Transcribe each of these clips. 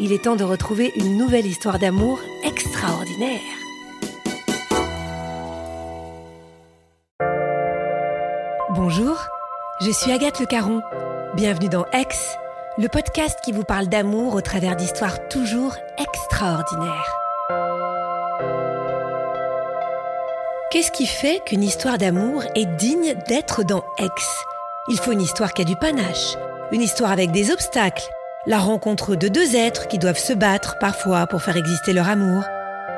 il est temps de retrouver une nouvelle histoire d'amour extraordinaire. Bonjour, je suis Agathe Le Caron. Bienvenue dans Ex, le podcast qui vous parle d'amour au travers d'histoires toujours extraordinaires. Qu'est-ce qui fait qu'une histoire d'amour est digne d'être dans Ex? Il faut une histoire qui a du panache, une histoire avec des obstacles, la rencontre de deux êtres qui doivent se battre parfois pour faire exister leur amour.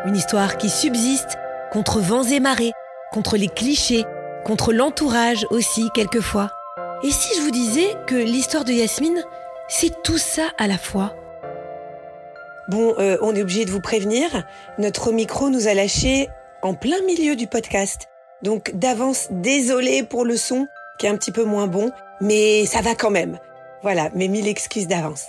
Une histoire qui subsiste contre vents et marées, contre les clichés, contre l'entourage aussi quelquefois. Et si je vous disais que l'histoire de Yasmine, c'est tout ça à la fois? Bon, euh, on est obligé de vous prévenir, notre micro nous a lâché en plein milieu du podcast. Donc d'avance, désolé pour le son qui est un petit peu moins bon, mais ça va quand même. Voilà, mes mille excuses d'avance.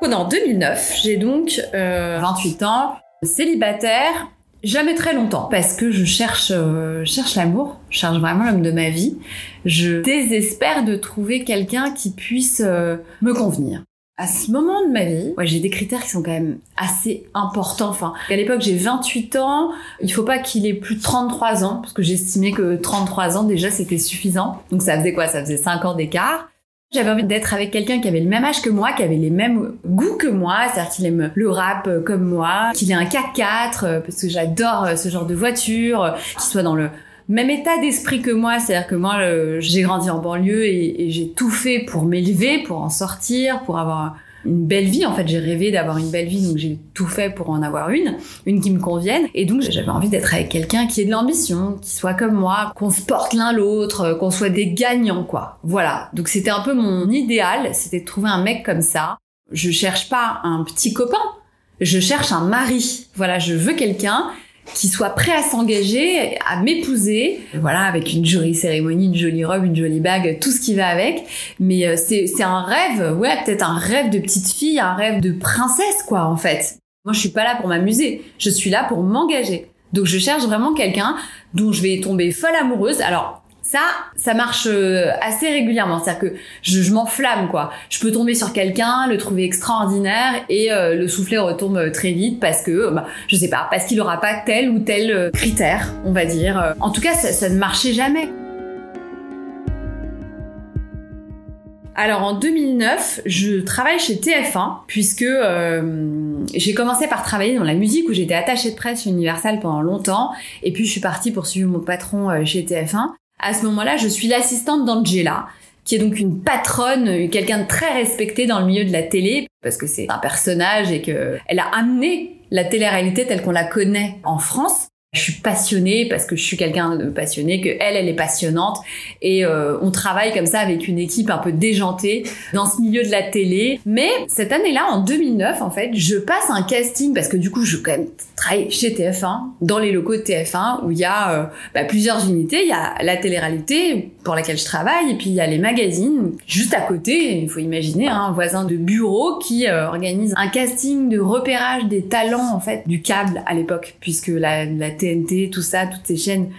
En 2009, j'ai donc 28 euh, ans, célibataire, jamais très longtemps, parce que je cherche, euh, cherche l'amour, je cherche vraiment l'homme de ma vie. Je désespère de trouver quelqu'un qui puisse euh, me convenir à ce moment de ma vie, ouais, j'ai des critères qui sont quand même assez importants. Enfin, à l'époque, j'ai 28 ans. Il faut pas qu'il ait plus de 33 ans, parce que j'estimais que 33 ans, déjà, c'était suffisant. Donc, ça faisait quoi? Ça faisait 5 ans d'écart. J'avais envie d'être avec quelqu'un qui avait le même âge que moi, qui avait les mêmes goûts que moi, c'est-à-dire qu'il aime le rap comme moi, qu'il ait un 4x4, parce que j'adore ce genre de voiture, qu'il soit dans le même état d'esprit que moi, c'est-à-dire que moi j'ai grandi en banlieue et, j'ai tout fait pour m'élever, pour en sortir, pour avoir une belle vie. En fait, j'ai rêvé d'avoir une belle vie, donc j'ai tout fait pour en avoir une, une qui me convienne. Et donc j'avais envie d'être avec quelqu'un qui ait de l'ambition, qui soit comme moi, qu'on se porte l'un l'autre, qu'on soit des gagnants, quoi. Voilà. Donc c'était un peu mon idéal, c'était de trouver un mec comme ça. Je cherche pas un petit copain, je cherche un mari. Voilà, je veux quelqu'un qui soit prêt à s'engager, à m'épouser, voilà, avec une jolie cérémonie, une jolie robe, une jolie bague, tout ce qui va avec. Mais euh, c'est un rêve, ouais, peut-être un rêve de petite fille, un rêve de princesse, quoi, en fait. Moi, je suis pas là pour m'amuser, je suis là pour m'engager. Donc, je cherche vraiment quelqu'un dont je vais tomber folle amoureuse. Alors, ça, ça marche euh, assez régulièrement. C'est-à-dire que je, m'enflamme, quoi. Je peux tomber sur quelqu'un, le trouver extraordinaire et euh, le souffler retombe euh, très vite parce que, bah, je sais pas, parce qu'il aura pas tel ou tel critère, on va dire. En tout cas, ça, ne marchait jamais. Alors en 2009, je travaille chez TF1 puisque j'ai commencé par travailler dans la musique où j'étais attachée de presse Universal pendant longtemps et puis je suis partie pour suivre mon patron chez TF1 à ce moment-là, je suis l'assistante d'Angela, qui est donc une patronne, quelqu'un de très respecté dans le milieu de la télé, parce que c'est un personnage et qu'elle a amené la télé-réalité telle qu'on la connaît en France. Je suis passionnée parce que je suis quelqu'un de passionné, que elle, elle est passionnante, et euh, on travaille comme ça avec une équipe un peu déjantée dans ce milieu de la télé. Mais cette année-là, en 2009, en fait, je passe un casting parce que du coup, je quand même travaille chez TF1, dans les locaux de TF1, où il y a euh, bah, plusieurs unités. Il y a la télé-réalité pour laquelle je travaille, et puis il y a les magazines juste à côté. Il faut imaginer hein, un voisin de bureau qui euh, organise un casting de repérage des talents en fait du câble à l'époque, puisque la, la TNT, tout ça, toutes ces chaînes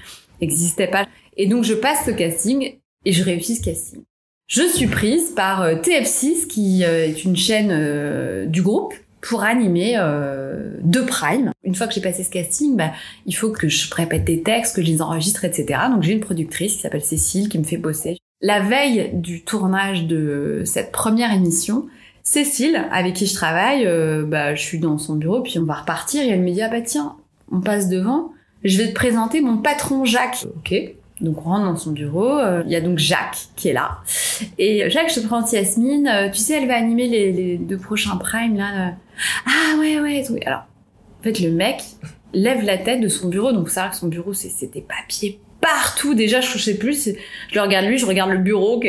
n'existaient pas. Et donc je passe ce casting et je réussis ce casting. Je suis prise par euh, TF6 qui euh, est une chaîne euh, du groupe pour animer euh, deux Prime. Une fois que j'ai passé ce casting, bah, il faut que je répète des textes, que je les enregistre, etc. Donc j'ai une productrice qui s'appelle Cécile qui me fait bosser. La veille du tournage de cette première émission, Cécile, avec qui je travaille, bah, je suis dans son bureau, puis on va repartir, et elle me dit, ah bah tiens, on passe devant, je vais te présenter mon patron Jacques. Ok. Donc on rentre dans son bureau, il y a donc Jacques qui est là. Et Jacques, je te présente Yasmine, tu sais, elle va animer les, les deux prochains primes là. Ah ouais ouais. Alors, en fait, le mec lève la tête de son bureau, donc c'est vrai que son bureau, c'est des papiers partout. Déjà, je sais plus, je le regarde lui, je regarde le bureau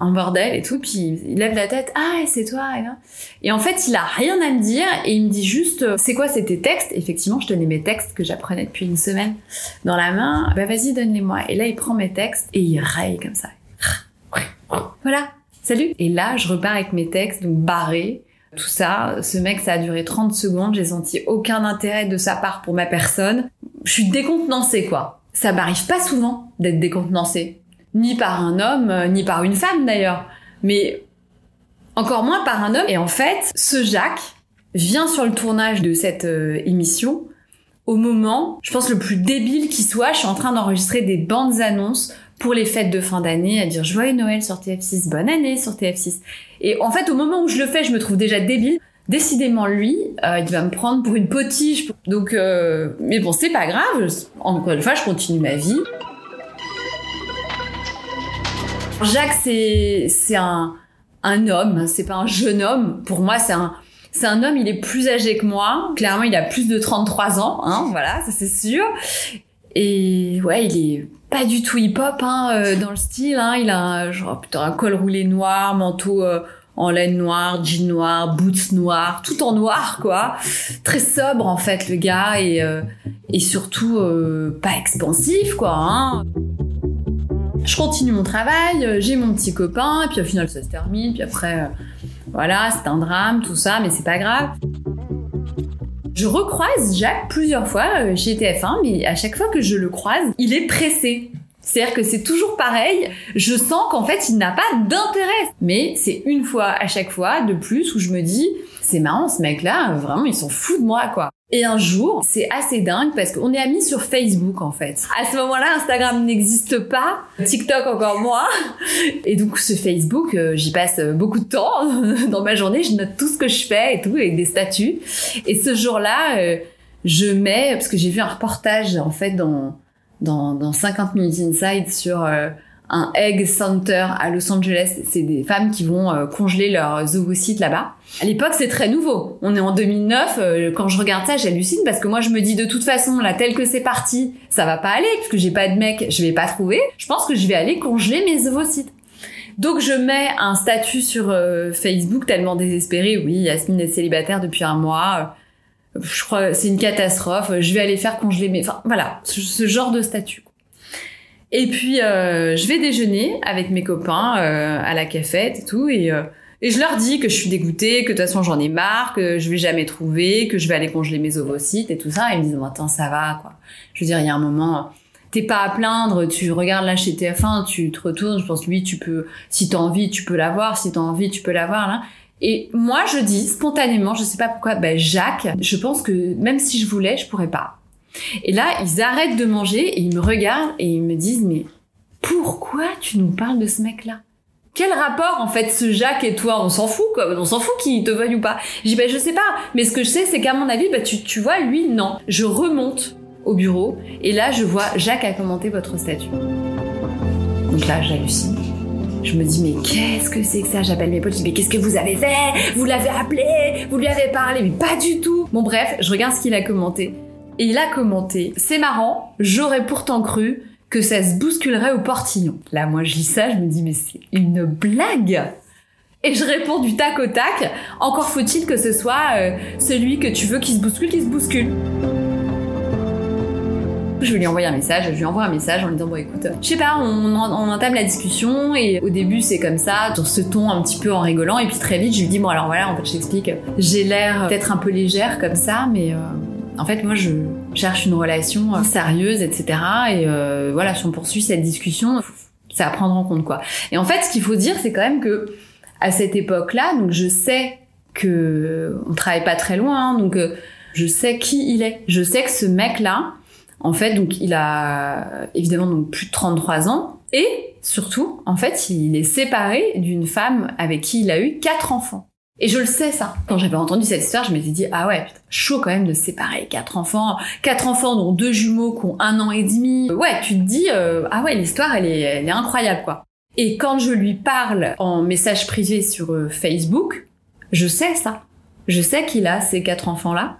en bordel et tout, puis il lève la tête, ah c'est toi, et, en fait il a rien à me dire et il me dit juste, c'est quoi c'est tes textes? Effectivement, je tenais mes textes que j'apprenais depuis une semaine dans la main, bah vas-y donne-les-moi. Et là il prend mes textes et il raye comme ça. Voilà, salut Et là je repars avec mes textes, donc barrés, tout ça. Ce mec ça a duré 30 secondes, j'ai senti aucun intérêt de sa part pour ma personne. Je suis décontenancée quoi. Ça m'arrive pas souvent d'être décontenancée ni par un homme, euh, ni par une femme d'ailleurs, mais encore moins par un homme. Et en fait, ce Jacques vient sur le tournage de cette euh, émission au moment, je pense le plus débile qui soit, je suis en train d'enregistrer des bandes annonces pour les fêtes de fin d'année, à dire joyeux Noël sur TF6, bonne année sur TF6. Et en fait, au moment où je le fais, je me trouve déjà débile. Décidément, lui, euh, il va me prendre pour une potiche. Donc, mais bon, c'est pas grave. Encore une fois, je continue ma vie. Jacques, c'est un un homme, c'est pas un jeune homme. Pour moi, c'est un un homme, il est plus âgé que moi. Clairement, il a plus de 33 ans, hein, voilà, ça c'est sûr. Et ouais, il est pas du tout hip-hop hein, euh, dans le style. Hein. Il a un, genre, putain, un col roulé noir, manteau euh, en laine noire, jean noir, boots noirs, tout en noir quoi. Très sobre en fait le gars et euh, et surtout pas expansif quoi. Hein je continue mon travail, euh, j'ai mon petit copain, et puis au final ça se termine, puis après, euh, voilà, c'est un drame, tout ça, mais c'est pas grave. Je recroise Jacques plusieurs fois euh, chez TF1, mais à chaque fois que je le croise, il est pressé. C'est-à-dire que c'est toujours pareil. Je sens qu'en fait, il n'a pas d'intérêt. Mais c'est une fois à chaque fois de plus où je me dis, c'est marrant, ce mec-là, vraiment, il s'en fout de moi, quoi. Et un jour, c'est assez dingue parce qu'on est amis sur Facebook en fait. À ce moment-là, Instagram n'existe pas, TikTok encore moins. Et donc ce Facebook, euh, j'y passe beaucoup de temps dans ma journée, je note tout ce que je fais et tout avec des statuts. Et ce jour-là, euh, je mets parce que j'ai vu un reportage en fait dans dans, dans 50 minutes inside sur euh, un egg center à Los Angeles. C'est des femmes qui vont euh, congeler leurs ovocytes là-bas. À l'époque, c'est très nouveau. On est en 2009. Euh, quand je regarde ça, j'hallucine parce que moi, je me dis de toute façon, là, tel que c'est parti, ça va pas aller puisque j'ai pas de mec, je vais pas trouver. Je pense que je vais aller congeler mes ovocytes. Donc je mets un statut sur euh, Facebook tellement désespéré. Oui, Yasmine est célibataire depuis un mois. Je crois c'est une catastrophe. Je vais aller faire congeler mes. Enfin voilà, ce genre de statut. Et puis euh, je vais déjeuner avec mes copains euh, à la cafette et tout et euh, et je leur dis que je suis dégoûtée, que de toute façon j'en ai marre, que je vais jamais trouver, que je vais aller congeler mes ovocytes et tout ça. Et ils me disent attends ça va quoi. Je veux dire il y a un moment t'es pas à plaindre, tu regardes là chez TF1, tu te retournes, je pense lui tu peux si t'as envie tu peux l'avoir, si t'as envie tu peux l'avoir là. Et moi je dis spontanément, je sais pas pourquoi, ben Jacques, je pense que même si je voulais, je pourrais pas. Et là, ils arrêtent de manger et ils me regardent et ils me disent mais pourquoi tu nous parles de ce mec-là? Quel rapport en fait ce Jacques et toi? On s'en fout quoi, on s'en fout qu'il te veuille ou pas. Dis bah je sais pas, mais ce que je sais c'est qu'à mon avis bah tu, tu vois lui non. Je remonte au bureau et là je vois Jacques a commenté votre statut. Donc là j'hallucine. Je me dis mais qu'est-ce que c'est que ça? J'appelle mes potes, mais qu'est-ce que vous avez fait? Vous l'avez appelé? Vous lui avez parlé? Mais pas du tout Bon bref, je regarde ce qu'il a commenté. Et il a commenté C'est marrant, j'aurais pourtant cru que ça se bousculerait au portillon. Là, moi, je lis ça, je me dis Mais c'est une blague et je réponds du tac au tac. Encore faut-il que ce soit euh, celui que tu veux qui se bouscule, qui se bouscule. Je lui envoie un message, je lui envoie un message en lui disant bon écoute, je sais pas, on, entame la discussion et au début c'est comme ça, sur ce ton un petit peu en rigolant et puis très vite je lui dis bon alors voilà en fait je t'explique, j'ai l'air peut-être un peu légère comme ça mais euh, en fait moi je cherche une relation euh, sérieuse etc et voilà si on poursuit cette discussion, c'est à prendre en compte quoi. Et en fait ce qu'il faut dire c'est quand même que à cette époque-là, donc je sais que on travaille pas très loin, hein, donc euh, je sais qui il est. Je sais que ce mec-là, en fait, donc il a évidemment donc plus de 33 ans et surtout, en fait, il est séparé d'une femme avec qui il a eu quatre enfants. Et je le sais ça. Quand j'avais entendu cette histoire, je m'étais dit ah ouais, putain, chaud quand même de séparer quatre enfants, quatre enfants dont deux jumeaux qui ont un an et demi. Ouais, tu te dis euh, ah ouais, l'histoire elle est, incroyable quoi. Et quand je lui parle en message privé sur euh, Facebook, je sais ça. Je sais qu'il a ces quatre enfants-là,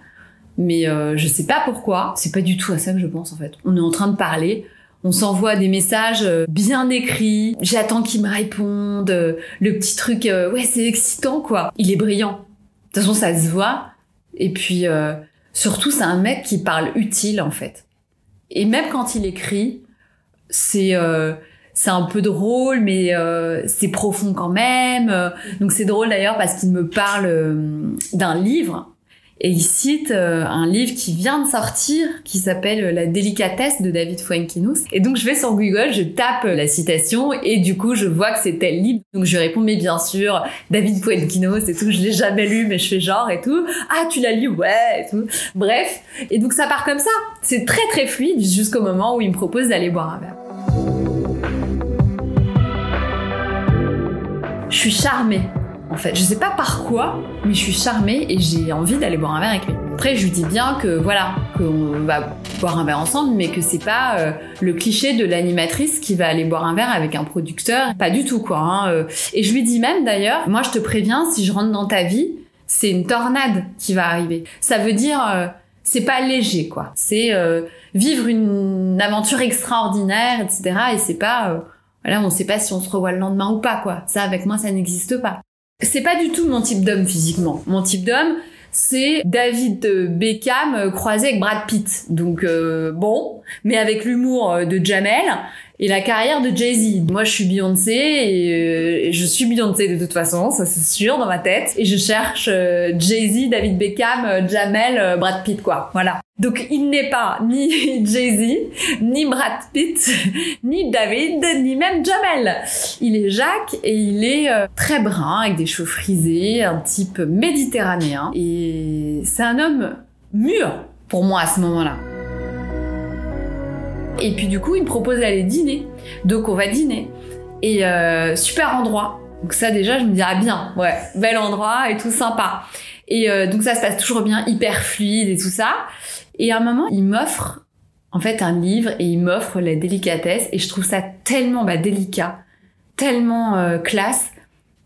mais euh, je sais pas pourquoi. C'est pas du tout à ça que je pense en fait. On est en train de parler. On s'envoie des messages euh, bien écrits. J'attends qu'il me réponde. Le petit truc, ouais, c'est excitant quoi. Il est brillant. De toute façon, ça se voit. Et puis, surtout, c'est un mec qui parle utile en fait. Et même quand il écrit, c'est c'est un peu drôle, mais euh, c'est profond quand même. Donc c'est drôle d'ailleurs parce qu'il me parle euh, d'un livre et il cite euh, un livre qui vient de sortir qui s'appelle La délicatesse de David Fuenquinos. Et donc je vais sur Google, je tape la citation et du coup je vois que c'est tel livre. Donc je réponds mais bien sûr David Fuenquinos et tout. Je l'ai jamais lu mais je fais genre et tout. Ah tu l'as lu? Ouais et tout. Bref et donc ça part comme ça. C'est très très fluide jusqu'au moment où il me propose d'aller boire un verre. je suis charmée. En fait, je sais pas par quoi, mais je suis charmée et j'ai envie d'aller boire un verre avec lui. Après, je lui dis bien que voilà, qu'on va boire un verre ensemble, mais que c'est pas euh, le cliché de l'animatrice qui va aller boire un verre avec un producteur, pas du tout quoi. Hein, euh. Et je lui dis même d'ailleurs, moi je te préviens, si je rentre dans ta vie, c'est une tornade qui va arriver. Ça veut dire, euh, c'est pas léger quoi. C'est vivre une aventure extraordinaire, etc. Et c'est pas voilà, on sait pas si on se revoit le lendemain ou pas, quoi. Ça, avec moi, ça n'existe pas. C'est pas du tout mon type d'homme physiquement. Mon type d'homme, c'est David Beckham croisé avec Brad Pitt. Donc euh, bon, mais avec l'humour euh, de Jamel et la carrière de Jay-Z. Moi, je suis Beyoncé et, euh, je suis Beyoncé de toute façon, ça c'est sûr dans ma tête. Et je cherche Jay-Z, David Beckham, Jamel, Brad Pitt, quoi. Voilà. Donc il n'est pas ni Jay-Z, ni Brad Pitt, ni David, ni même Jamel. Il est Jacques et il est euh, très brun avec des cheveux frisés, un type méditerranéen. Et c'est un homme mûr pour moi à ce moment-là. Et puis du coup, il me propose d'aller dîner. Donc on va dîner. Et euh, super endroit. Donc ça déjà, je me dis ah bien, ouais, bel endroit et tout sympa. Et euh, donc ça se passe toujours bien, hyper fluide et tout ça. Et à un moment, il m'offre en fait un livre et il m'offre la délicatesse et je trouve ça tellement bah, délicat, tellement euh, classe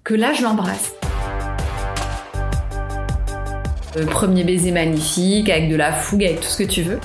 que là je l'embrasse. Le premier baiser magnifique avec de la fougue, avec tout ce que tu veux.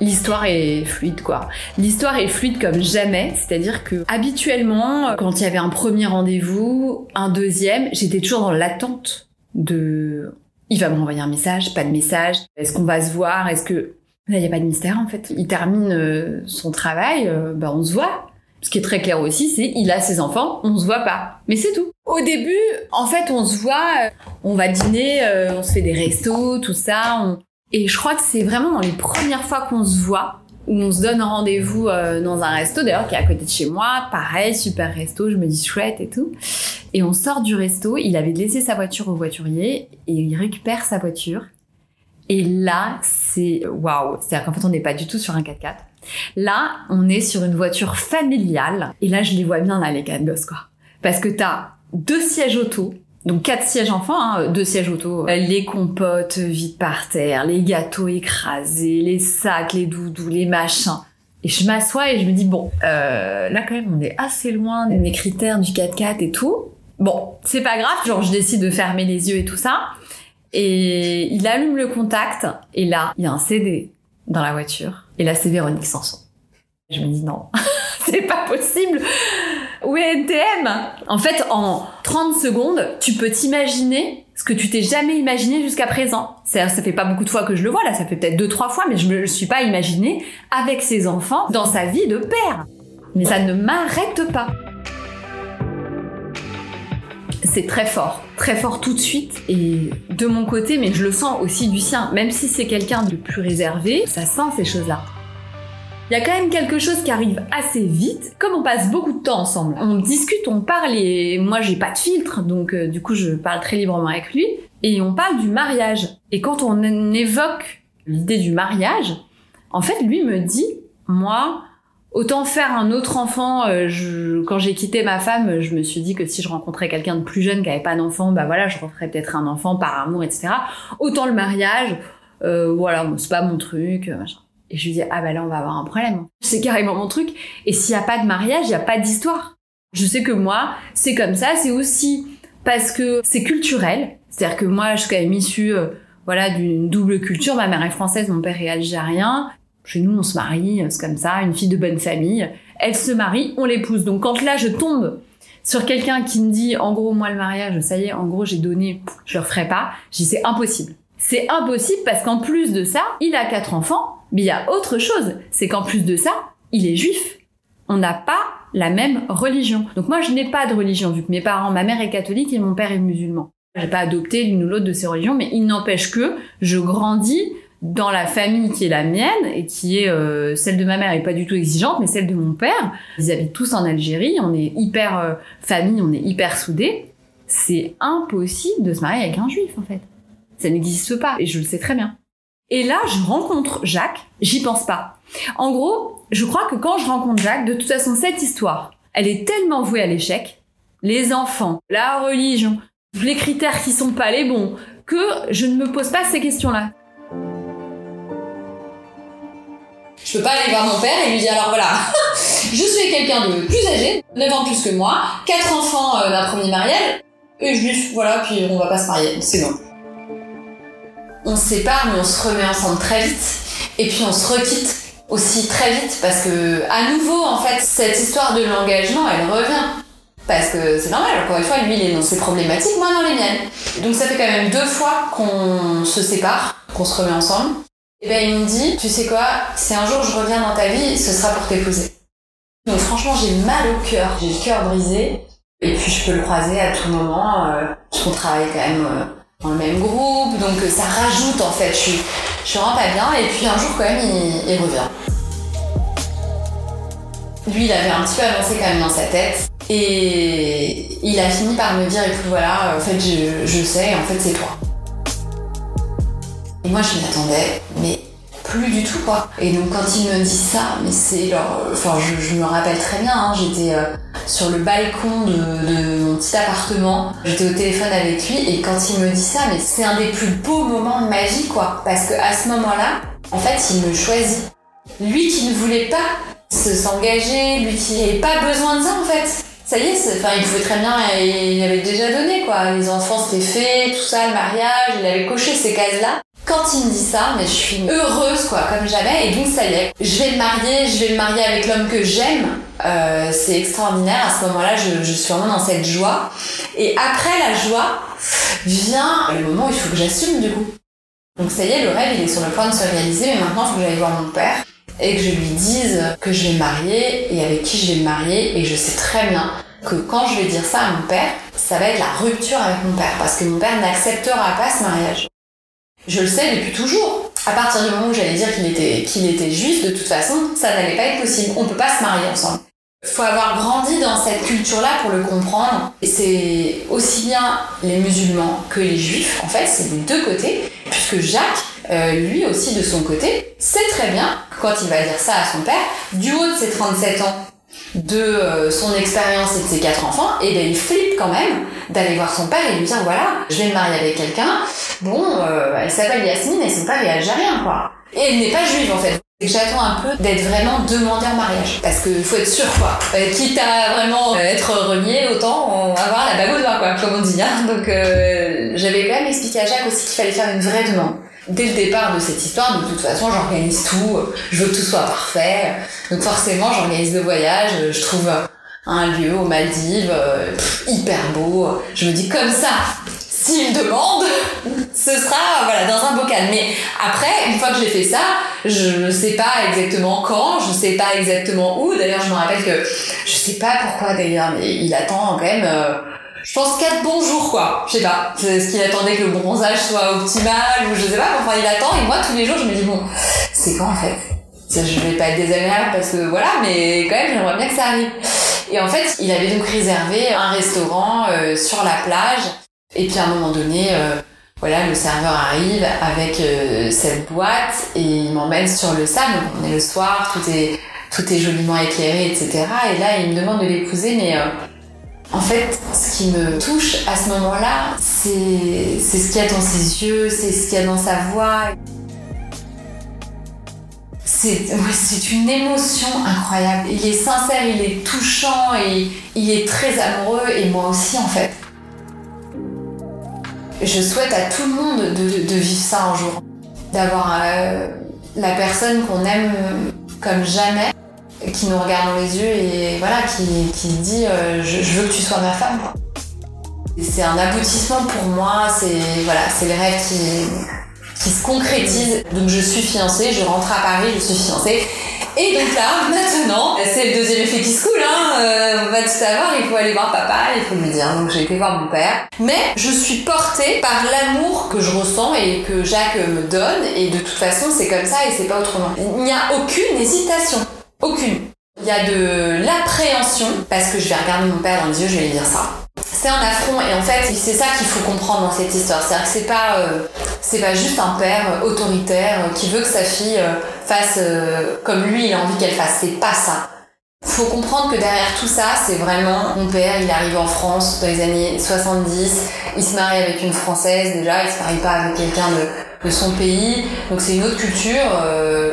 L'histoire est fluide quoi. L'histoire est fluide comme jamais, c'est-à-dire que habituellement quand il y avait un premier rendez-vous, un deuxième, j'étais toujours dans l'attente de il va m'envoyer un message, pas de message. Est-ce qu'on va se voir? Est-ce que là il y a pas de mystère en fait. Il termine euh, son travail, bah on se voit. Ce qui est très clair aussi, c'est il a ses enfants, on se voit pas. Mais c'est tout. Au début, en fait, on se voit, euh, on va dîner, on se fait des restos, tout ça. Et je crois que c'est vraiment dans les premières fois qu'on se voit où on se donne rendez-vous dans un resto d'ailleurs qui est à côté de chez moi. Pareil, super resto, je me dis chouette et tout. Et on sort du resto, il avait laissé sa voiture au voiturier et il récupère sa voiture. Et là, c'est waouh, c'est-à-dire qu'en fait, on n'est pas du tout sur un 4x4. Là, on est sur une voiture familiale et là, je les vois bien là les quatre gosses quoi. Parce que t'as deux sièges auto, donc quatre sièges enfants, hein, deux sièges auto, les compotes vides par terre, les gâteaux écrasés, les sacs, les doudous, les machins. Et je m'assois et je me dis bon, euh, là quand même on est assez loin de mes critères du 4x4 et tout. Bon, c'est pas grave, genre je décide de fermer les yeux et tout ça. Et il allume le contact, et là, il y a un CD dans la voiture. Et là, c'est Véronique Sanson. Je me dis non, c'est pas possible. Est NTM En fait, en 30 secondes, tu peux t'imaginer ce que tu t'es jamais imaginé jusqu'à présent. Ça, ça fait pas beaucoup de fois que je le vois, là, ça fait peut-être deux, trois fois, mais je me le suis pas imaginé avec ses enfants dans sa vie de père. Mais ça ne m'arrête pas. C'est très fort, très fort tout de suite et de mon côté, mais je le sens aussi du sien. Même si c'est quelqu'un de plus réservé, ça sent ces choses-là. Il y a quand même quelque chose qui arrive assez vite, comme on passe beaucoup de temps ensemble. On discute, on parle et moi j'ai pas de filtre, donc euh, du coup je parle très librement avec lui. Et on parle du mariage. Et quand on évoque l'idée du mariage, en fait lui me dit, moi, Autant faire un autre enfant, euh, je, quand j'ai quitté ma femme, je me suis dit que si je rencontrais quelqu'un de plus jeune qui avait pas d'enfant, bah voilà, je referais peut-être un enfant par amour, etc. Autant le mariage, euh, voilà, c'est pas mon truc, euh, machin. Et je lui dis, ah bah là, on va avoir un problème. C'est carrément mon truc. Et s'il y a pas de mariage, il y a pas d'histoire. Je sais que moi, c'est comme ça, c'est aussi parce que c'est culturel. C'est-à-dire que moi, je suis quand même issue, euh, voilà, d'une double culture. Ma mère est française, mon père est algérien. Chez nous, on se marie, c'est comme ça, une fille de bonne famille. Elle se marie, on l'épouse. Donc quand là, je tombe sur quelqu'un qui me dit, en gros, moi, le mariage, ça y est, en gros, j'ai donné, je le referai pas, je dis, c'est impossible. C'est impossible parce qu'en plus de ça, il a quatre enfants, mais il y a autre chose. C'est qu'en plus de ça, il est juif. On n'a pas la même religion. Donc moi, je n'ai pas de religion, vu que mes parents, ma mère est catholique et mon père est musulman. J'ai pas adopté l'une ou l'autre de ces religions, mais il n'empêche que je grandis dans la famille qui est la mienne et qui est euh, celle de ma mère et pas du tout exigeante mais celle de mon père ils habitent tous en Algérie on est hyper euh, famille on est hyper soudés c'est impossible de se marier avec un juif en fait ça n'existe pas et je le sais très bien et là je rencontre Jacques. J'y pense pas. En gros je crois que quand je rencontre Jacques de toute façon cette histoire elle est tellement vouée à l'échec. Les enfants la religion les critères qui sont pas les bons que je ne me pose pas ces questions là Je peux pas aller voir mon père et lui dire alors voilà, je suis quelqu'un de plus âgé, 9 ans plus que moi, 4 enfants euh, d'un premier mariage, et juif, voilà, puis on va pas se marier, c'est non. On se sépare mais on se remet ensemble très vite, et puis on se requitte aussi très vite parce que à nouveau en fait cette histoire de l'engagement elle revient. Parce que c'est normal encore une fois lui il est dans ses problématiques moi dans les miennes. Donc ça fait quand même deux fois qu'on se sépare qu'on se remet ensemble. Et ben il me dit, tu sais quoi, si un jour je reviens dans ta vie, ce sera pour t'épouser. Donc franchement j'ai mal au cœur, j'ai le cœur brisé, et puis je peux le croiser à tout moment, euh, qu'on travaille quand même euh, dans le même groupe, donc euh, ça rajoute en fait, je suis, je suis vraiment pas bien, et puis un jour quand même il, revient. Lui il avait un petit peu avancé quand même dans sa tête, et il a fini par me dire, écoute voilà, en fait je, je sais, en fait c'est toi. Et moi, je m'y attendais, mais plus du tout, quoi. Et donc, quand il me dit ça, mais c'est genre... Enfin, je, me rappelle très bien, hein, j'étais euh, sur le balcon de, mon petit appartement, j'étais au téléphone avec lui, et quand il me dit ça, mais c'est un des plus beaux moments de ma vie, quoi. Parce que à ce moment-là, en fait, il me choisit. Lui qui ne voulait pas se s'engager, lui qui n'avait pas besoin de ça, en fait ça y est, enfin, il pouvait très bien, il avait déjà donné, quoi. Les enfants, c'était fait, tout ça, le mariage, il avait coché ces cases-là. Quand il me dit ça, mais je suis heureuse, quoi, comme jamais, et donc ça y est, je vais me marier, je vais me marier avec l'homme que j'aime. Euh, c'est extraordinaire, à ce moment-là, je, je suis vraiment dans cette joie. Et après la joie, vient le moment où il faut que j'assume, du coup. Donc ça y est, le rêve, il est sur le point de se réaliser, mais maintenant, il faut que j'aille voir mon père et que je lui dise que je vais me marier et avec qui je vais me marier et je sais très bien que quand je vais dire ça à mon père, ça va être la rupture avec mon père parce que mon père n'acceptera pas ce mariage. Je le sais depuis toujours. À partir du moment où j'allais dire qu'il était, qu'il était juif, de toute façon, ça n'allait pas être possible. On peut pas se marier ensemble. Faut avoir grandi dans cette culture-là pour le comprendre. Et c'est aussi bien les musulmans que les juifs, en fait, c'est des deux côtés, puisque Jacques, euh, lui aussi de son côté, sait très bien, quand il va dire ça à son père, du haut de ses 37 ans, de euh, son expérience et de ses quatre enfants, et ben il flippe quand même d'aller voir son père et lui dire voilà, je vais me marier avec quelqu'un, bon, euh, elle s'appelle Yasmine et son père est algérien quoi. Et elle n'est pas juive en fait. J'attends un peu d'être vraiment demandé en mariage. Parce qu'il faut être sûr, quoi. Euh, quitte à vraiment euh, être renié, autant avoir la bague au doigt, quoi, comme on dit. Hein. Donc, j'avais quand même expliqué à Jacques aussi qu'il fallait faire une vraie demande. Dès le départ de cette histoire, de toute façon, j'organise tout. Je veux que tout soit parfait. Donc, forcément, j'organise le voyage. Je trouve un lieu aux Maldives, hyper beau. Je me dis comme ça, s'il demande, ce sera voilà dans un bocal. Mais après, une fois que j'ai fait ça, je ne sais pas exactement quand, je sais pas exactement où. D'ailleurs, je me rappelle que je sais pas pourquoi d'ailleurs, mais il attend quand même. Euh, je pense quatre bons jours quoi. Je sais pas. Est-ce qu'il attendait que le bronzage soit optimal ou je sais pas. Enfin, il attend et moi tous les jours je me dis bon, c'est quand en fait? Je vais pas être désagréable parce que voilà, mais quand même j'aimerais bien que ça arrive. Et en fait, il avait donc réservé un restaurant euh, sur la plage. Et puis à un moment donné, euh, voilà, le serveur arrive avec euh, cette boîte et il m'emmène sur le sable. On est le soir, tout est tout est joliment éclairé, etc. Et là, il me demande de l'épouser, mais euh, en fait, ce qui me touche à ce moment-là, c'est ce qu'il y a dans ses yeux, c'est ce qu'il y a dans sa voix. C'est c'est une émotion incroyable. Il est sincère, il est touchant et il est très amoureux et moi aussi en fait je souhaite à tout le monde de, vivre ça un jour. D'avoir euh, la personne qu'on aime comme jamais, qui nous regarde dans les yeux et voilà, qui, qui dit euh, je, veux que tu sois ma femme. C'est un aboutissement pour moi, c'est voilà, c'est les rêves qui, qui se concrétisent. Donc je suis fiancée, je rentre à Paris, je suis fiancée. Et donc là, maintenant, c'est le deuxième effet qui se coule, hein. Euh, on va tout savoir, il faut aller voir papa, il faut lui dire. Donc j'ai été voir mon père. Mais je suis portée par l'amour que je ressens et que Jacques me donne. Et de toute façon, c'est comme ça et c'est pas autrement. Il n'y a aucune hésitation. Aucune. Il y a de l'appréhension parce que je vais regarder mon père dans les yeux, je vais lui dire ça c'est un affront et en fait c'est ça qu'il faut comprendre dans cette histoire. C'est à dire que c'est pas euh, pas juste un père autoritaire qui veut que sa fille euh, fasse euh, comme lui il a envie qu'elle fasse. C'est pas ça. Faut comprendre que derrière tout ça c'est vraiment mon père il arrive en France dans les années 70 il se marie avec une française déjà il se marie pas avec quelqu'un de, de son pays. Donc c'est une autre culture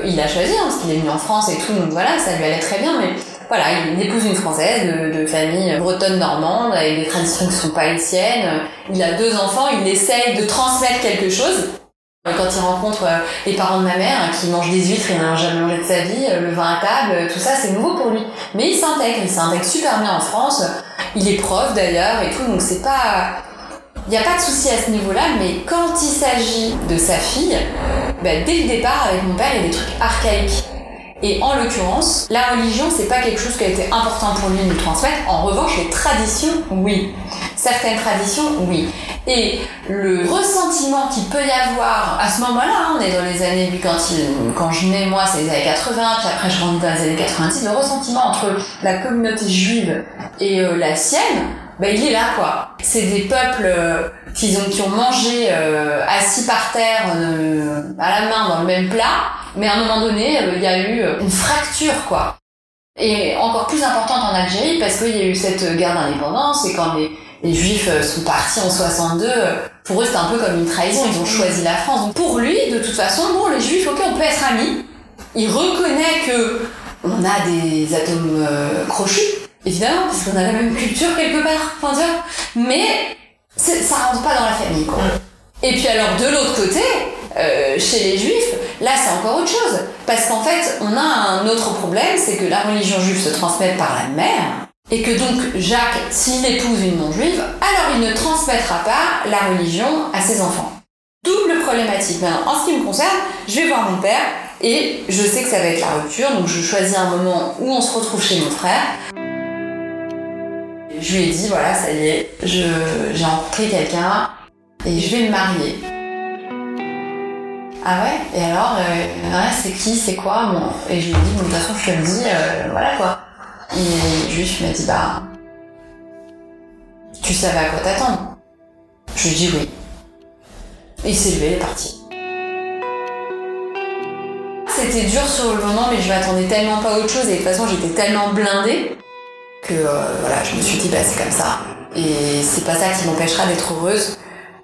il a choisi hein, parce qu'il est venu en France et tout donc voilà ça lui allait très bien mais voilà, il épouse une française de, famille bretonne normande avec des traditions qui sont pas les siennes. Il a deux enfants, il essaye de transmettre quelque chose. Quand il rencontre euh, les parents de ma mère qui mangent des huîtres, il n'a jamais mangé de sa vie, euh, le vin à table, tout ça c'est nouveau pour lui. Mais il s'intègre, il s'intègre super bien en France. Il est prof d'ailleurs et tout, donc c'est pas il n'y a pas de souci à ce niveau-là, mais quand il s'agit de sa fille, ben, dès le départ, avec mon père, il y a des trucs archaïques. Et en l'occurrence, la religion, c'est pas quelque chose qui a été important pour lui de nous transmettre. En revanche, les traditions, oui. Certaines traditions, oui. Et le ressentiment qu'il peut y avoir à ce moment-là, hein, on est dans les années, quand, il, quand je nais moi, c'est les années 80, puis après je rentre dans les années 90, le ressentiment entre la communauté juive et euh, la sienne, ben il est là quoi. C'est des peuples euh, qui, ont, mangé euh, assis par terre à la main dans le même plat, mais à un moment donné, euh, il y a eu euh, une fracture, quoi. Et encore plus importante en Algérie, parce qu'il y a eu cette guerre d'indépendance, et quand les, Juifs euh, sont partis en 62, pour eux c'était un peu comme une trahison, ils ont choisi la France. Donc pour lui, de toute façon, bon, les Juifs, ok, on peut être amis. Il reconnaît que on a des atomes crochus, évidemment, parce qu'on a la même culture quelque part, enfin, mais ça rentre pas dans la famille, quoi. Et puis alors, de l'autre côté, euh, chez les juifs, là c'est encore autre chose. Parce qu'en fait, on a un autre problème, c'est que la religion juive se transmet par la mère, et que donc Jacques, s'il épouse une non-juive, alors il ne transmettra pas la religion à ses enfants. Double problématique. Maintenant, en ce qui me concerne, je vais voir mon père, et je sais que ça va être la rupture, donc je choisis un moment où on se retrouve chez mon frère. Je lui ai dit, voilà, ça y est, j'ai rencontré quelqu'un, et je vais me marier. Ah ouais? Et alors, euh, c'est qui, c'est quoi? Bon. Et je lui ai dit, bon, de toute façon, je te le dis, euh, voilà quoi. Et juste, il m'a dit, bah, tu savais à quoi t'attendre Je lui ai dit oui. Et il s'est levé, il est parti. C'était dur sur le moment, mais je m'attendais tellement pas à autre chose, et de toute façon, j'étais tellement blindée que euh, voilà, je me suis dit, bah, c'est comme ça. Et c'est pas ça qui m'empêchera d'être heureuse.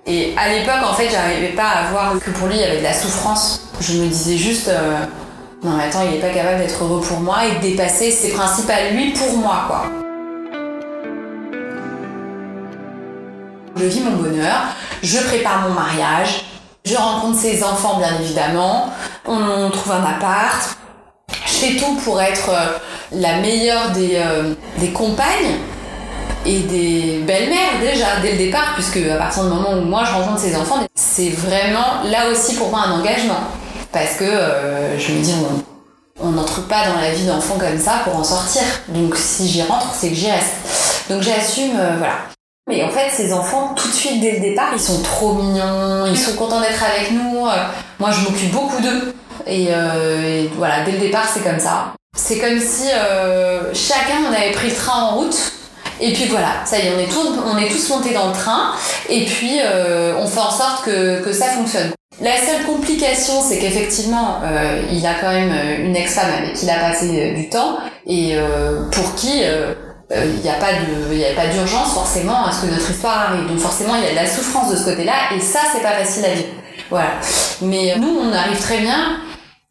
Et à l'époque, en fait, j'arrivais pas à voir que pour lui, il y avait de la souffrance. Je me disais juste, euh, Non, mais attends, il est pas capable d'être heureux pour moi et de dépasser ses principes à lui pour moi, quoi. Je vis mon bonheur, je prépare mon mariage, je rencontre ses enfants bien évidemment, on trouve un appart, je fais tout pour être euh, la meilleure des, euh, des compagnes et des belles-mères déjà dès le départ puisque à partir du moment où moi je rencontre ses enfants c'est vraiment là aussi pour moi un engagement parce que euh, je me dis on n'entre pas dans la vie d'enfant comme ça pour en sortir donc si j'y rentre c'est que j'y reste donc j'assume voilà mais en fait, ces enfants, tout de suite dès le départ, ils sont trop mignons, ils sont contents d'être avec nous. Moi, je m'occupe beaucoup d'eux. Euh, et, voilà, dès le départ, c'est comme ça. C'est comme si euh, chacun, on avait pris le train en route. Et puis voilà, ça y est, on est, tous, on est tous montés dans le train. Et puis, euh, on fait en sorte que, que ça fonctionne. La seule complication, c'est qu'effectivement, euh, il a quand même une ex-femme avec qui il a passé du temps. Et euh, pour qui il n'y a pas de il a pas d'urgence forcément à ce que notre histoire arrive donc forcément il y a de la souffrance de ce côté-là et ça c'est pas facile à vivre voilà mais nous on arrive très bien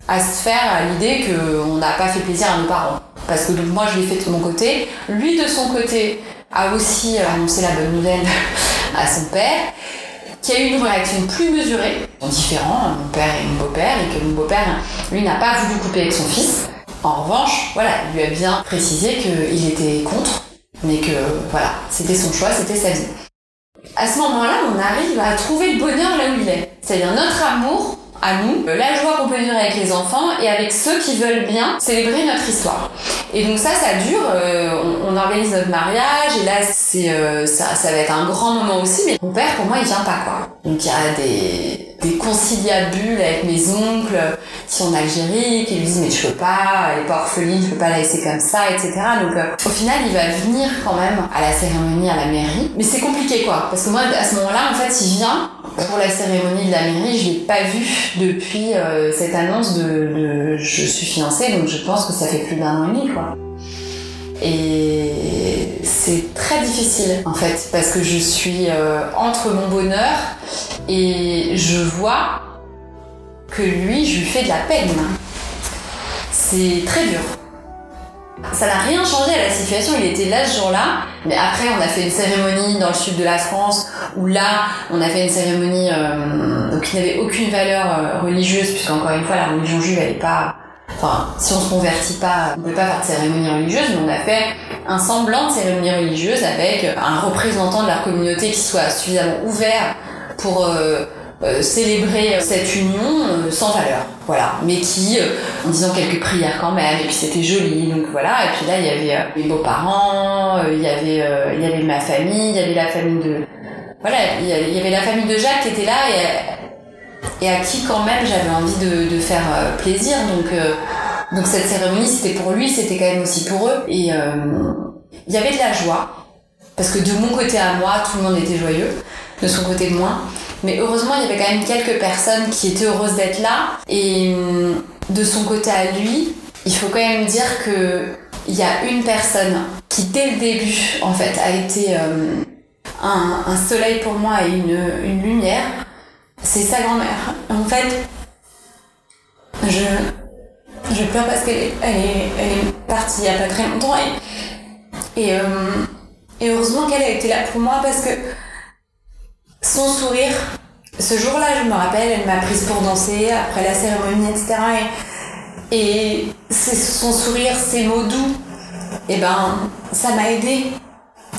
à se faire à l'idée qu'on n'a pas fait plaisir à nos parents parce que donc moi je l'ai fait de mon côté lui de son côté a aussi annoncé la bonne nouvelle à son père qui a eu une réaction plus mesurée différent mon père et mon beau-père et que mon beau-père lui n'a pas voulu couper avec son fils en revanche, voilà, il lui a bien précisé qu'il était contre, mais que voilà, c'était son choix, c'était sa vie. À ce moment-là, on arrive à trouver le bonheur là où il est. C'est-à-dire notre amour à nous, la joie qu'on peut vivre avec les enfants et avec ceux qui veulent bien célébrer notre histoire. Et donc ça, ça dure. Euh, on, on, organise notre mariage et là, c'est euh, ça, ça va être un grand moment aussi. Mais mon père, pour moi, il vient pas quoi. Donc il y a des des conciliabules avec mes oncles qui sont en Algérie, qui lui disent mais tu peux pas, elle est pas orpheline, tu peux pas la laisser comme ça, etc. Donc euh, au final, il va venir quand même à la cérémonie à la mairie. Mais c'est compliqué quoi, parce que moi à ce moment-là, en fait, il vient pour la cérémonie de la mairie, je l'ai pas vu depuis euh, cette annonce de, de, je suis fiancée, donc je pense que ça fait plus d'un an et demi quoi. Et c'est très difficile en fait parce que je suis euh, entre mon bonheur et je vois que lui, je lui fais de la peine. C'est très dur. Ça n'a rien changé à la situation, il était là ce jour-là, mais après on a fait une cérémonie dans le sud de la France, où là on a fait une cérémonie euh, qui n'avait aucune valeur euh, religieuse, puisqu'encore une fois la religion juive elle est pas... Enfin, si on se convertit pas, on peut pas faire de cérémonie religieuse, mais on a fait un semblant de cérémonie religieuse avec un représentant de leur communauté qui soit suffisamment ouvert pour euh, euh, célébrer cette union euh, sans valeur, voilà, mais qui, en disant quelques prières quand même, et puis c'était joli, donc voilà, et puis là il y avait mes beaux-parents, il y avait il y avait ma famille, il y avait la famille de voilà, il y avait la famille de Jacques qui était là et, et à qui quand même j'avais envie de, faire plaisir, donc donc cette cérémonie c'était pour lui, c'était quand même aussi pour eux, et il y avait de la joie parce que de mon côté à moi tout le monde était joyeux de son côté de moi. Mais heureusement, il y avait quand même quelques personnes qui étaient heureuses d'être là. Et hum, de son côté à lui, il faut quand même dire que il y a une personne qui, dès le début, en fait, a été un, soleil pour moi et une lumière. C'est sa grand-mère. En fait, je, je pleure parce qu'elle est, elle est, partie il n'y a pas très longtemps. Et, hum, et heureusement qu'elle a été là pour moi parce que son sourire, ce jour-là, je me rappelle, elle m'a prise pour danser après la cérémonie, etc. Et, et son sourire, ses mots doux, et eh ben, ça m'a aidé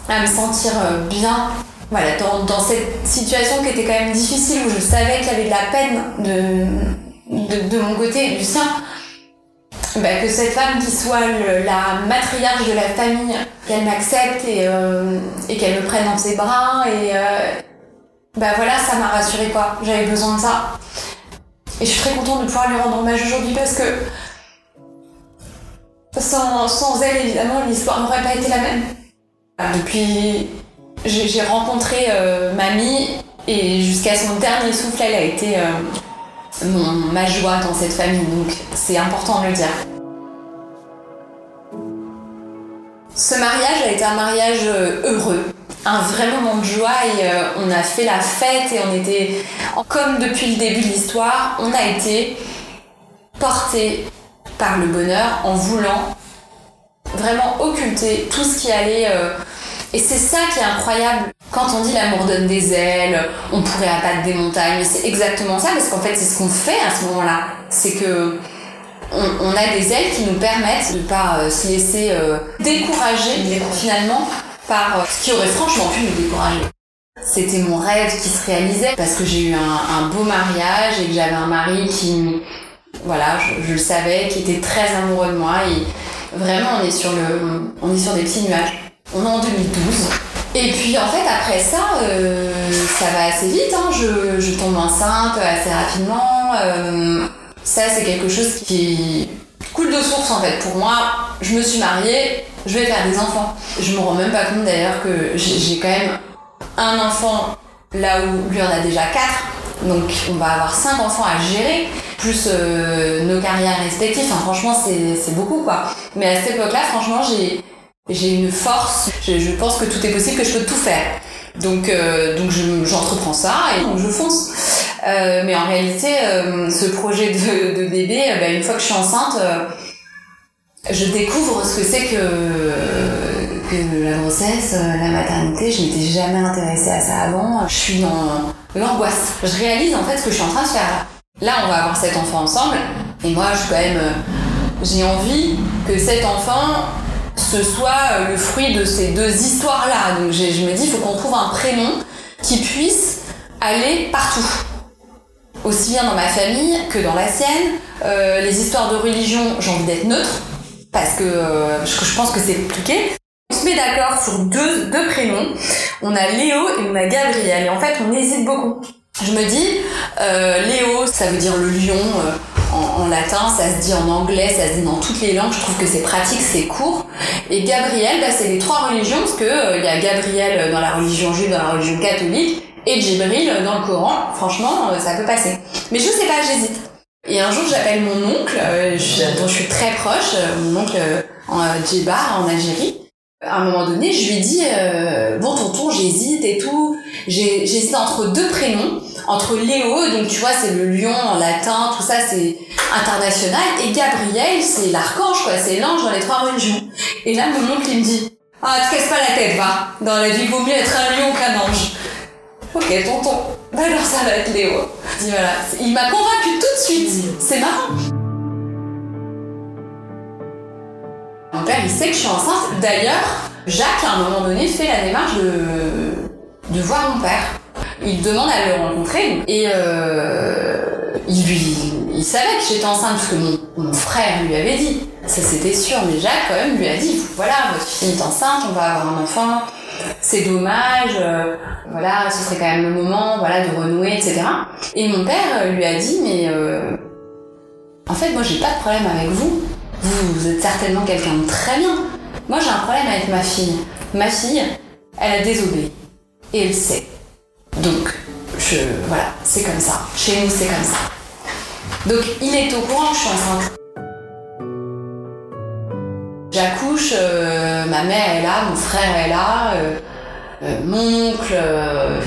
à me sentir euh, bien. Voilà, dans, cette situation qui était quand même difficile, où je savais qu'il y avait de la peine de, de, mon côté et du sien, bah, que cette femme qui soit la matriarche de la famille, qu'elle m'accepte et, euh, et qu'elle me prenne dans ses bras et, euh, bah voilà, ça m'a rassuré quoi. J'avais besoin de ça. Et je suis très contente de pouvoir lui rendre hommage aujourd'hui parce que sans, sans elle, évidemment, l'histoire n'aurait pas été la même. Depuis, j'ai rencontré euh, mamie et jusqu'à son dernier souffle, elle a été euh, ma joie dans cette famille. Donc c'est important de le dire. Ce mariage a été un mariage euh, heureux un vrai moment de joie et on a fait la fête et on était, comme depuis le début de l'histoire, on a été portés par le bonheur en voulant vraiment occulter tout ce qui allait... Et c'est ça qui est incroyable. Quand on dit l'amour donne des ailes, on pourrait abattre des montagnes, c'est exactement ça, parce qu'en fait c'est ce qu'on fait à ce moment-là. C'est que on, a des ailes qui nous permettent de pas euh, se laisser euh, décourager finalement par euh, ce qui aurait franchement pu nous décourager. C'était mon rêve qui se réalisait parce que j'ai eu un, beau mariage et que j'avais un mari qui, voilà, je, je, le savais, qui était très amoureux de moi et vraiment on est sur le, on est sur des petits nuages. On est en 2012. Et puis en fait après ça, ça va assez vite. Hein. Je, je, tombe enceinte assez rapidement. Euh, ça, c'est quelque chose qui coule de source en fait. Pour moi, je me suis mariée, je vais faire des enfants. Je me rends même pas compte d'ailleurs que j'ai quand même un enfant là où lui en a déjà quatre. Donc on va avoir cinq enfants à gérer, plus euh, nos carrières respectives. Enfin, franchement, c'est beaucoup quoi. Mais à cette époque-là, franchement, j'ai j'ai une force. Je, je, pense que tout est possible, que je peux tout faire. Donc, euh, donc j'entreprends ça et donc je fonce. Euh, mais en réalité, euh, ce projet de, de bébé, euh, bah, une fois que je suis enceinte, je découvre ce que c'est que, que la grossesse, la maternité. Je m'étais jamais intéressée à ça avant. Je suis dans l'angoisse. Je réalise en fait ce que je suis en train de faire. Là, on va avoir cet enfant ensemble. Et moi, je suis quand même... J'ai envie que cet enfant ce soit le fruit de ces deux histoires-là. Donc je me dis, il faut qu'on trouve un prénom qui puisse aller partout aussi bien dans ma famille que dans la sienne. Euh, les histoires de religion, j'ai envie d'être neutre, parce que euh, je, pense que c'est compliqué. On se met d'accord sur deux, prénoms. On a Léo et on a Gabriel. Et en fait, on hésite beaucoup. Je me dis, euh, Léo, ça veut dire le lion en, latin, ça se dit en anglais, ça se dit dans toutes les langues. Je trouve que c'est pratique, c'est court. Et Gabriel, bah, c'est les trois religions, parce que euh, il y a Gabriel dans la religion juive, dans la religion catholique, et Djibril dans le Coran, franchement, euh, ça peut passer. Mais je sais pas, j'hésite. Et un jour, j'appelle mon oncle, euh, dont je suis très proche, euh, mon oncle en Djibar, en Algérie. À un moment donné, je lui dis bon tonton, j'hésite et tout. J'hésite entre deux prénoms, entre Léo, donc tu vois c'est le lion en latin, tout ça c'est international, et Gabriel c'est l'archange quoi, c'est l'ange dans les trois religions. Et là mon oncle il me dit ah te casse pas la tête va, dans la vie il vaut mieux être un lion qu'un ange. Ok, tonton. Alors ça va être Léo. voilà. Il m'a convaincu tout de suite. C'est marrant. Mon père, il sait que je suis enceinte. D'ailleurs, Jacques, à un moment donné, fait la démarche de, de voir mon père. Il demande à le rencontrer et euh, il lui, il savait que j'étais enceinte parce que mon, mon, frère lui avait dit. Ça c'était sûr, mais Jacques quand même lui a dit voilà, votre fille est enceinte, on va avoir un enfant c'est dommage, euh, voilà, ce serait quand même le moment, voilà, de renouer, etc. Et mon père euh, lui a dit, mais en fait, moi, j'ai pas de problème avec vous. Vous, vous êtes certainement quelqu'un de très bien. Moi, j'ai un problème avec ma fille. Ma fille, elle a désobéi. Et elle sait. Donc, je, voilà, c'est comme ça. Chez nous, c'est comme ça. Donc, il est au courant que je suis enceinte. J'accouche, euh, ma mère est là, mon frère est là, euh, euh, mon oncle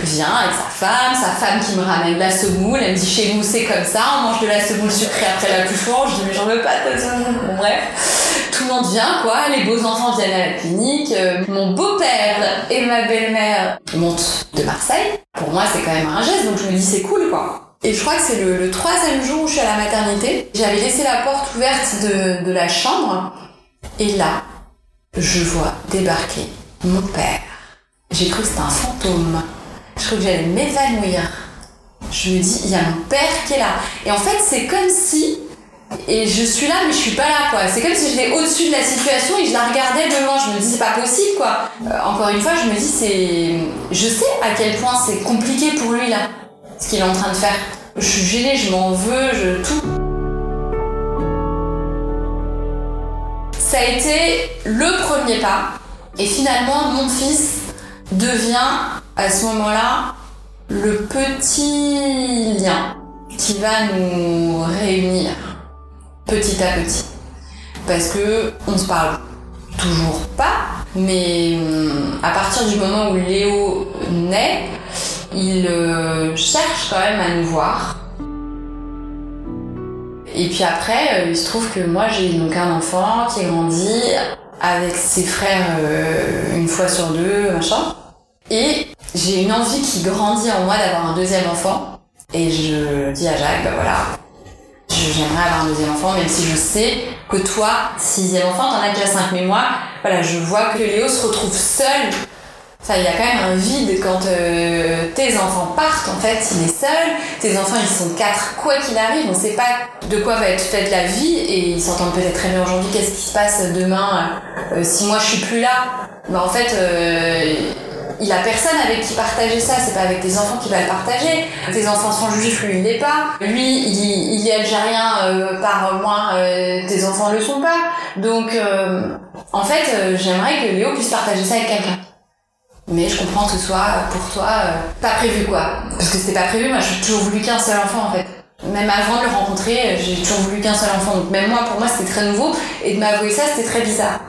vient avec sa femme, sa femme qui me ramène de la semoule, elle me dit chez nous c'est comme ça, on mange de la semoule sucrée après l'accouchement, je dis mais j'en veux pas de semoule, bref. Tout le monde vient quoi, les beaux enfants viennent à la clinique, mon beau-père et ma belle-mère montent de Marseille. Pour moi c'est quand même un geste, donc je me dis c'est cool quoi. Et je crois que c'est le, troisième jour où je suis à la maternité. J'avais laissé la porte ouverte de, de la chambre et là, je vois débarquer mon père. J'ai cru que c'était un fantôme. Je crois que j'allais m'évanouir. Je me dis, il y a mon père qui est là. Et en fait, c'est comme si, et je suis là, mais je suis pas là, quoi. C'est comme si j'étais au-dessus de la situation et je la regardais de loin. Je me dis, c'est pas possible, quoi. Euh, encore une fois, je me dis, c'est, je sais à quel point c'est compliqué pour lui, là, ce qu'il est en train de faire. Je suis gênée, je m'en veux, je, tout. ça a été le premier pas. Et finalement, mon fils devient à ce moment-là le petit lien qui va nous réunir petit à petit. Parce que on se parle toujours pas, mais hum, à partir du moment où Léo naît, il euh, cherche quand même à nous voir. Et puis après, il se trouve que moi j'ai donc un enfant qui est grandi avec ses frères une fois sur deux, machin. Et j'ai une envie qui grandit en moi d'avoir un deuxième enfant. Et je dis à Jacques, bah voilà, j'aimerais avoir un deuxième enfant, même si je sais que toi, sixième enfant, t'en as déjà cinq, mais moi, voilà, je vois que Léo se retrouve seul. Enfin, il y a quand même un vide quand euh, tes enfants partent, en fait, il est seul. Tes enfants, ils sont quatre, quoi qu'il arrive, on sait pas de quoi va être faite la vie, et ils s'entendent peut-être très bien aujourd'hui, qu'est-ce qui se passe demain, euh, si moi je suis plus là? Mais en fait, euh, il a personne avec qui partager ça, c'est pas avec tes enfants qu'il va le partager. Tes enfants sont juifs, lui il l'est pas. Lui, il, il est algérien euh, par moi, euh, tes enfants le sont pas. Donc, euh, en fait, j'aimerais que Léo puisse partager ça avec quelqu'un. Mais je comprends que ce soit pour toi pas prévu quoi. Parce que c'était pas prévu, moi j'ai toujours voulu qu'un seul enfant en fait. Même avant de le rencontrer, j'ai toujours voulu qu'un seul enfant. Donc même moi, pour moi, c'était très nouveau. Et de m'avouer ça, c'était très bizarre.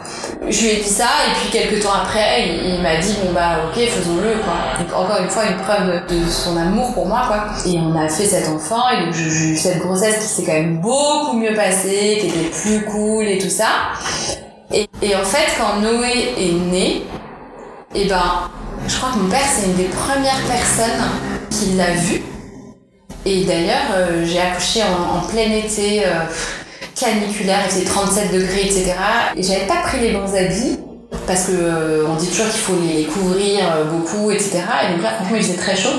Je lui ai dit ça, et puis quelques temps après, il, m'a dit, bon bah ok, faisons-le, quoi. Donc encore une fois, une preuve de son amour pour moi, quoi. Et on a fait cet enfant, et donc j'ai eu cette grossesse qui s'est quand même beaucoup mieux passée, qui était plus cool et tout ça. Et, et en fait, quand Noé est né, et eh ben, je crois que mon père, c'est une des premières personnes qui l'a vu et d'ailleurs, euh, j'ai accouché en, plein été euh, caniculaire, il faisait 37 degrés, etc. Et j'avais pas pris les bons habits parce que euh, on dit toujours qu'il faut les couvrir beaucoup, etc. Et donc là, franchement, il faisait très chaud.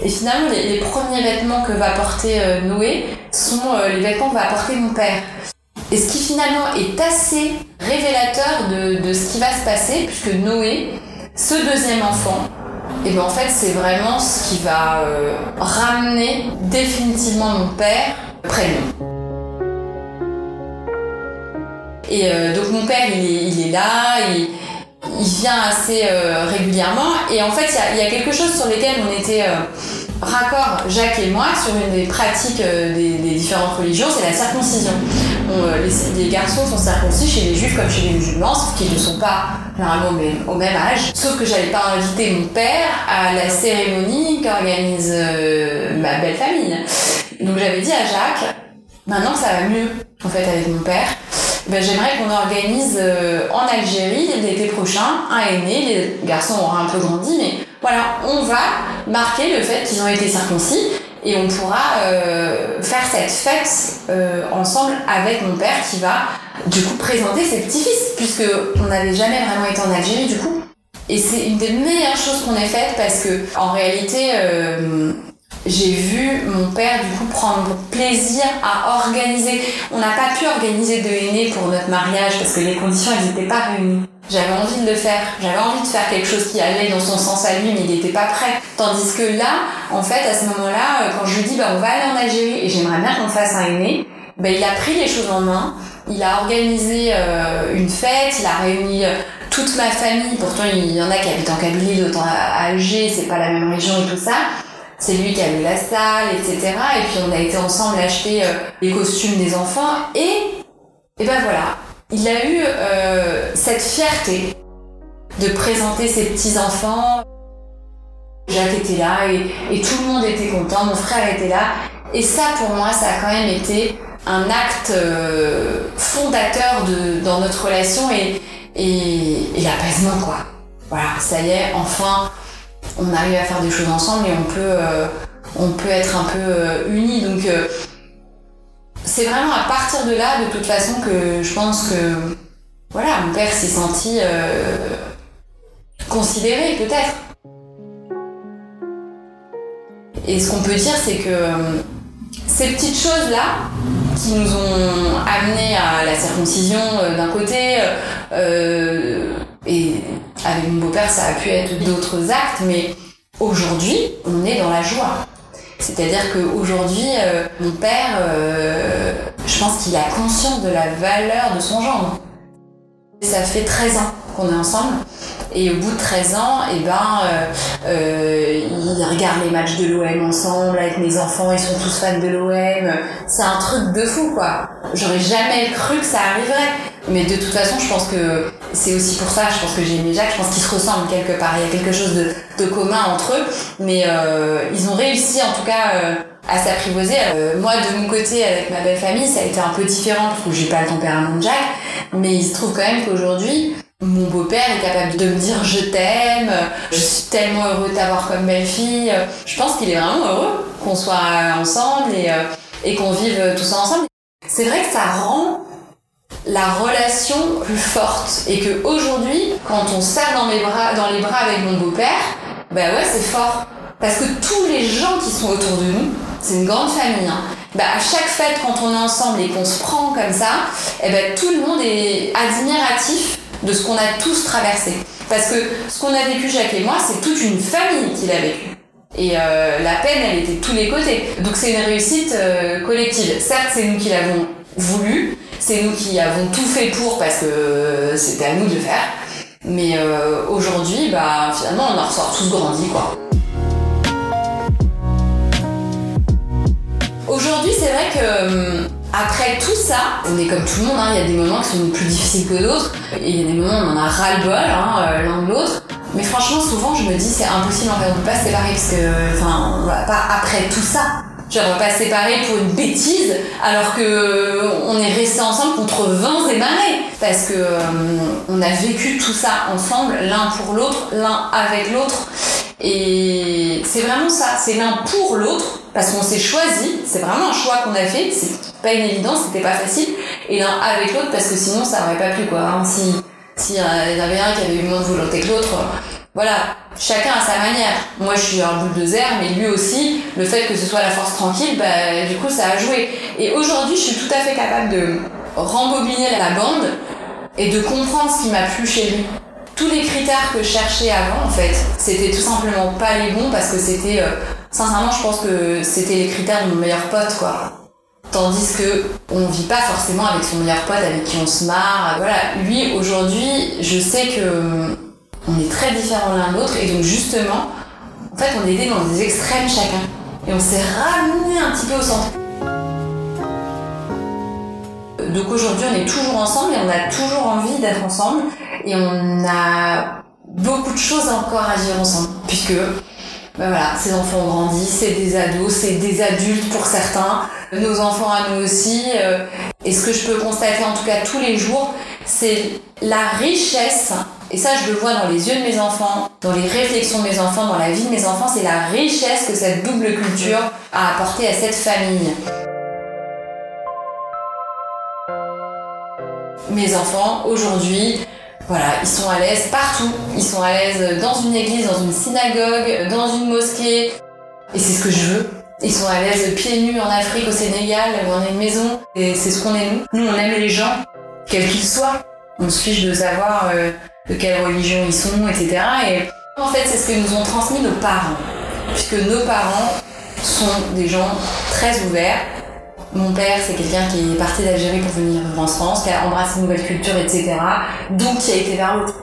Et finalement, les, premiers vêtements que va porter Noé sont les vêtements que va porter mon père. Et ce qui finalement est assez révélateur de ce qui va se passer, puisque Noé, ce deuxième enfant, et bien en fait c'est vraiment ce qui va euh, ramener définitivement mon père près de nous. Et euh, donc mon père il est, là, il, vient assez euh, régulièrement et en fait il y a, quelque chose sur lequel on était raccord, Jacques et moi, sur une des pratiques des, des, différentes religions, c'est la circoncision. les, les, garçons sont circoncis chez les juifs comme chez les musulmans, sauf qu'ils ne sont pas généralement au même, âge. Sauf que j'avais pas invité mon père à la cérémonie qu'organise euh, ma belle famille. Donc j'avais dit à Jacques, maintenant que ça va mieux en fait avec mon père, ben, j'aimerais qu'on organise euh, en Algérie l'été prochain un aîné. Les garçons auront un peu grandi, mais voilà, on va marquer le fait qu'ils ont été circoncis et on pourra euh, faire cette fête euh, ensemble avec mon père qui va du coup présenter ses petits-fils puisque on n'avait jamais vraiment été en Algérie du coup et c'est une des meilleures choses qu'on ait faites parce que en réalité euh, j'ai vu mon père du coup prendre plaisir à organiser. On n'a pas pu organiser de aînés pour notre mariage parce que les conditions n'étaient pas réunies. J'avais envie de le faire, j'avais envie de faire quelque chose qui allait dans son sens à lui, mais il n'était pas prêt. Tandis que là, en fait, à ce moment-là, euh, quand je lui dis bah on va aller en Algérie et j'aimerais bien qu'on fasse un aîné, bah, il a pris les choses en main. Il a organisé euh, une fête, il a réuni euh, toute ma famille. Pourtant, il y en a qui habitent en Kabylie, d'autant à Alger, c'est pas la même région et tout ça c'est lui qui a mis la salle, etc. Et puis on a été ensemble acheter euh, les costumes des enfants et et ben voilà, il a eu euh, cette fierté de présenter ses petits enfants. Jacques était là et, tout le monde était content, mon frère était là et ça pour moi ça a quand même été un acte euh, fondateur dans notre relation et et, et l'apaisement quoi. Voilà, ça y est, enfin on arrive à faire des choses ensemble et on peut, euh, être un peu unis. C'est vraiment à partir de là, de toute façon, que je pense que voilà, mon père s'est senti considéré peut-être. Et ce qu'on peut dire, c'est que ces petites choses-là, qui nous ont amenés à la circoncision d'un côté, et avec mon beau-père, ça a pu être d'autres actes, mais aujourd'hui, on est dans la joie. C'est-à-dire qu'aujourd'hui, euh, mon père, euh, je pense qu'il a conscience de la valeur de son gendre. Ça fait 13 ans qu'on est ensemble. Et au bout de 13 ans, et eh ben, euh, euh, ils regardent les matchs de l'OM ensemble avec mes enfants, ils sont tous fans de l'OM. C'est un truc de fou, quoi. J'aurais jamais cru que ça arriverait. Mais de toute façon, je pense que c'est aussi pour ça, je pense que j'ai aimé Jacques, je pense qu'ils se ressemblent quelque part. Il y a quelque chose de, commun entre eux. Mais euh, ils ont réussi, en tout cas, euh, à s'apprivoiser. Euh, moi, de mon côté, avec ma belle famille, ça a été un peu différent parce que j'ai pas le tempérament de Jack, mais il se trouve quand même qu'aujourd'hui, mon beau-père est capable de me dire je t'aime, je suis tellement heureux de t'avoir comme belle-fille. Je pense qu'il est vraiment heureux qu'on soit ensemble et, euh, qu'on vive tout ça ensemble. C'est vrai que ça rend la relation plus forte et que aujourd'hui, quand on serre dans, les bras avec mon beau-père, bah ouais, c'est fort. Parce que tous les gens qui sont autour de nous, c'est une grande famille. Hein. Bah, à chaque fête, quand on est ensemble et qu'on se prend comme ça, eh ben, tout le monde est admiratif de ce qu'on a tous traversé. Parce que ce qu'on a vécu Jacques et moi, c'est toute une famille qui l'a vécu. Et euh, la peine, elle était de tous les côtés. Donc c'est une réussite euh, collective. Certes, c'est nous qui l'avons voulu, c'est nous qui avons tout fait pour parce que c'était à nous de faire. Mais euh, aujourd'hui, bah, finalement, on en ressort tous grandis, quoi. Aujourd'hui, c'est vrai que hum, après tout ça, on est comme tout le monde, hein. il y a des moments qui sont plus difficiles que d'autres, et il y a des moments où on en a ras-le-bol hein, euh, l'un de l'autre. Mais franchement, souvent, je me dis c'est impossible en fait, on peut pas se séparer parce que, enfin, pas après tout ça. Genre, on va pas se séparer pour une bêtise alors que euh, on est resté ensemble contre vents et marées parce que hum, on a vécu tout ça ensemble, l'un pour l'autre, l'un avec l'autre. Et c'est vraiment ça, c'est l'un pour l'autre, parce qu'on s'est choisi, c'est vraiment un choix qu'on a fait, c'est pas une évidence, c'était pas facile, et l'un avec l'autre, parce que sinon ça aurait pas plu quoi. Hein. Si s'il y en avait un qui avait eu moins de volonté que l'autre, voilà, chacun à sa manière. Moi je suis un boule de zère, mais lui aussi, le fait que ce soit la force tranquille, bah du coup ça a joué. Et aujourd'hui je suis tout à fait capable de rembobiner la bande et de comprendre ce qui m'a plu chez lui tous les critères que je cherchais avant, en fait, c'était tout simplement pas les bons parce que c'était, euh, sincèrement, je pense que c'était les critères de mon meilleur pote, quoi. Tandis que on vit pas forcément avec son meilleur pote avec qui on se marre. Voilà, lui aujourd'hui, je sais que euh, on est très différents l'un de l'autre et donc justement, en fait, on était dans des extrêmes chacun et on s'est ramené un petit peu au centre. Donc aujourd'hui, on est toujours ensemble et on a toujours envie d'être ensemble et on a beaucoup de choses encore à vivre ensemble puisque ben voilà, ces enfants ont grandi, c'est des ados, c'est des adultes pour certains, nos enfants à nous aussi. Euh, et ce que je peux constater en tout cas tous les jours, c'est la richesse, et ça je le vois dans les yeux de mes enfants, dans les réflexions de mes enfants, dans la vie de mes enfants, c'est la richesse que cette double culture a apporté à cette famille. Mes enfants, aujourd'hui, voilà, ils sont à l'aise partout. Ils sont à l'aise dans une église, dans une synagogue, dans une mosquée. Et c'est ce que je veux. Ils sont à l'aise pieds nus en Afrique, au Sénégal, a une maison. Et c'est ce qu'on est nous. Nous, on aime les gens, quels qu'ils soient. On se fiche de savoir euh, de quelle religion ils sont, etc. Et en fait, c'est ce que nous ont transmis nos parents. Puisque nos parents sont des gens très ouverts, mon père, c'est quelqu'un qui est parti d'Algérie pour venir en France, qui a embrassé une nouvelle culture, etc. Donc, qui a été vers l'autre.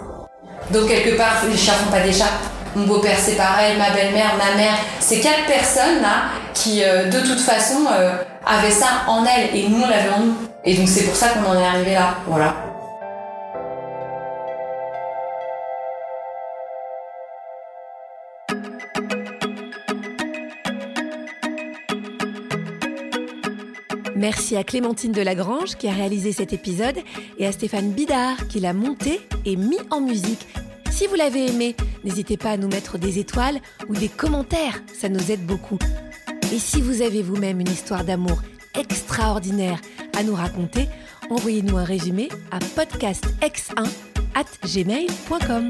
Donc, quelque part, les chats font pas des chats. Mon beau-père, c'est pareil, ma belle-mère, ma mère. C'est quatre personnes, là, qui, euh, de toute façon, euh, avaient ça en elles. Et nous, on l'avait en nous. Et donc, c'est pour ça qu'on en est arrivé là. Voilà. Merci à Clémentine Delagrange qui a réalisé cet épisode et à Stéphane Bidard qui l'a monté et mis en musique. Si vous l'avez aimé, n'hésitez pas à nous mettre des étoiles ou des commentaires, ça nous aide beaucoup. Et si vous avez vous-même une histoire d'amour extraordinaire à nous raconter, envoyez-nous un résumé à podcastx1 at gmail.com.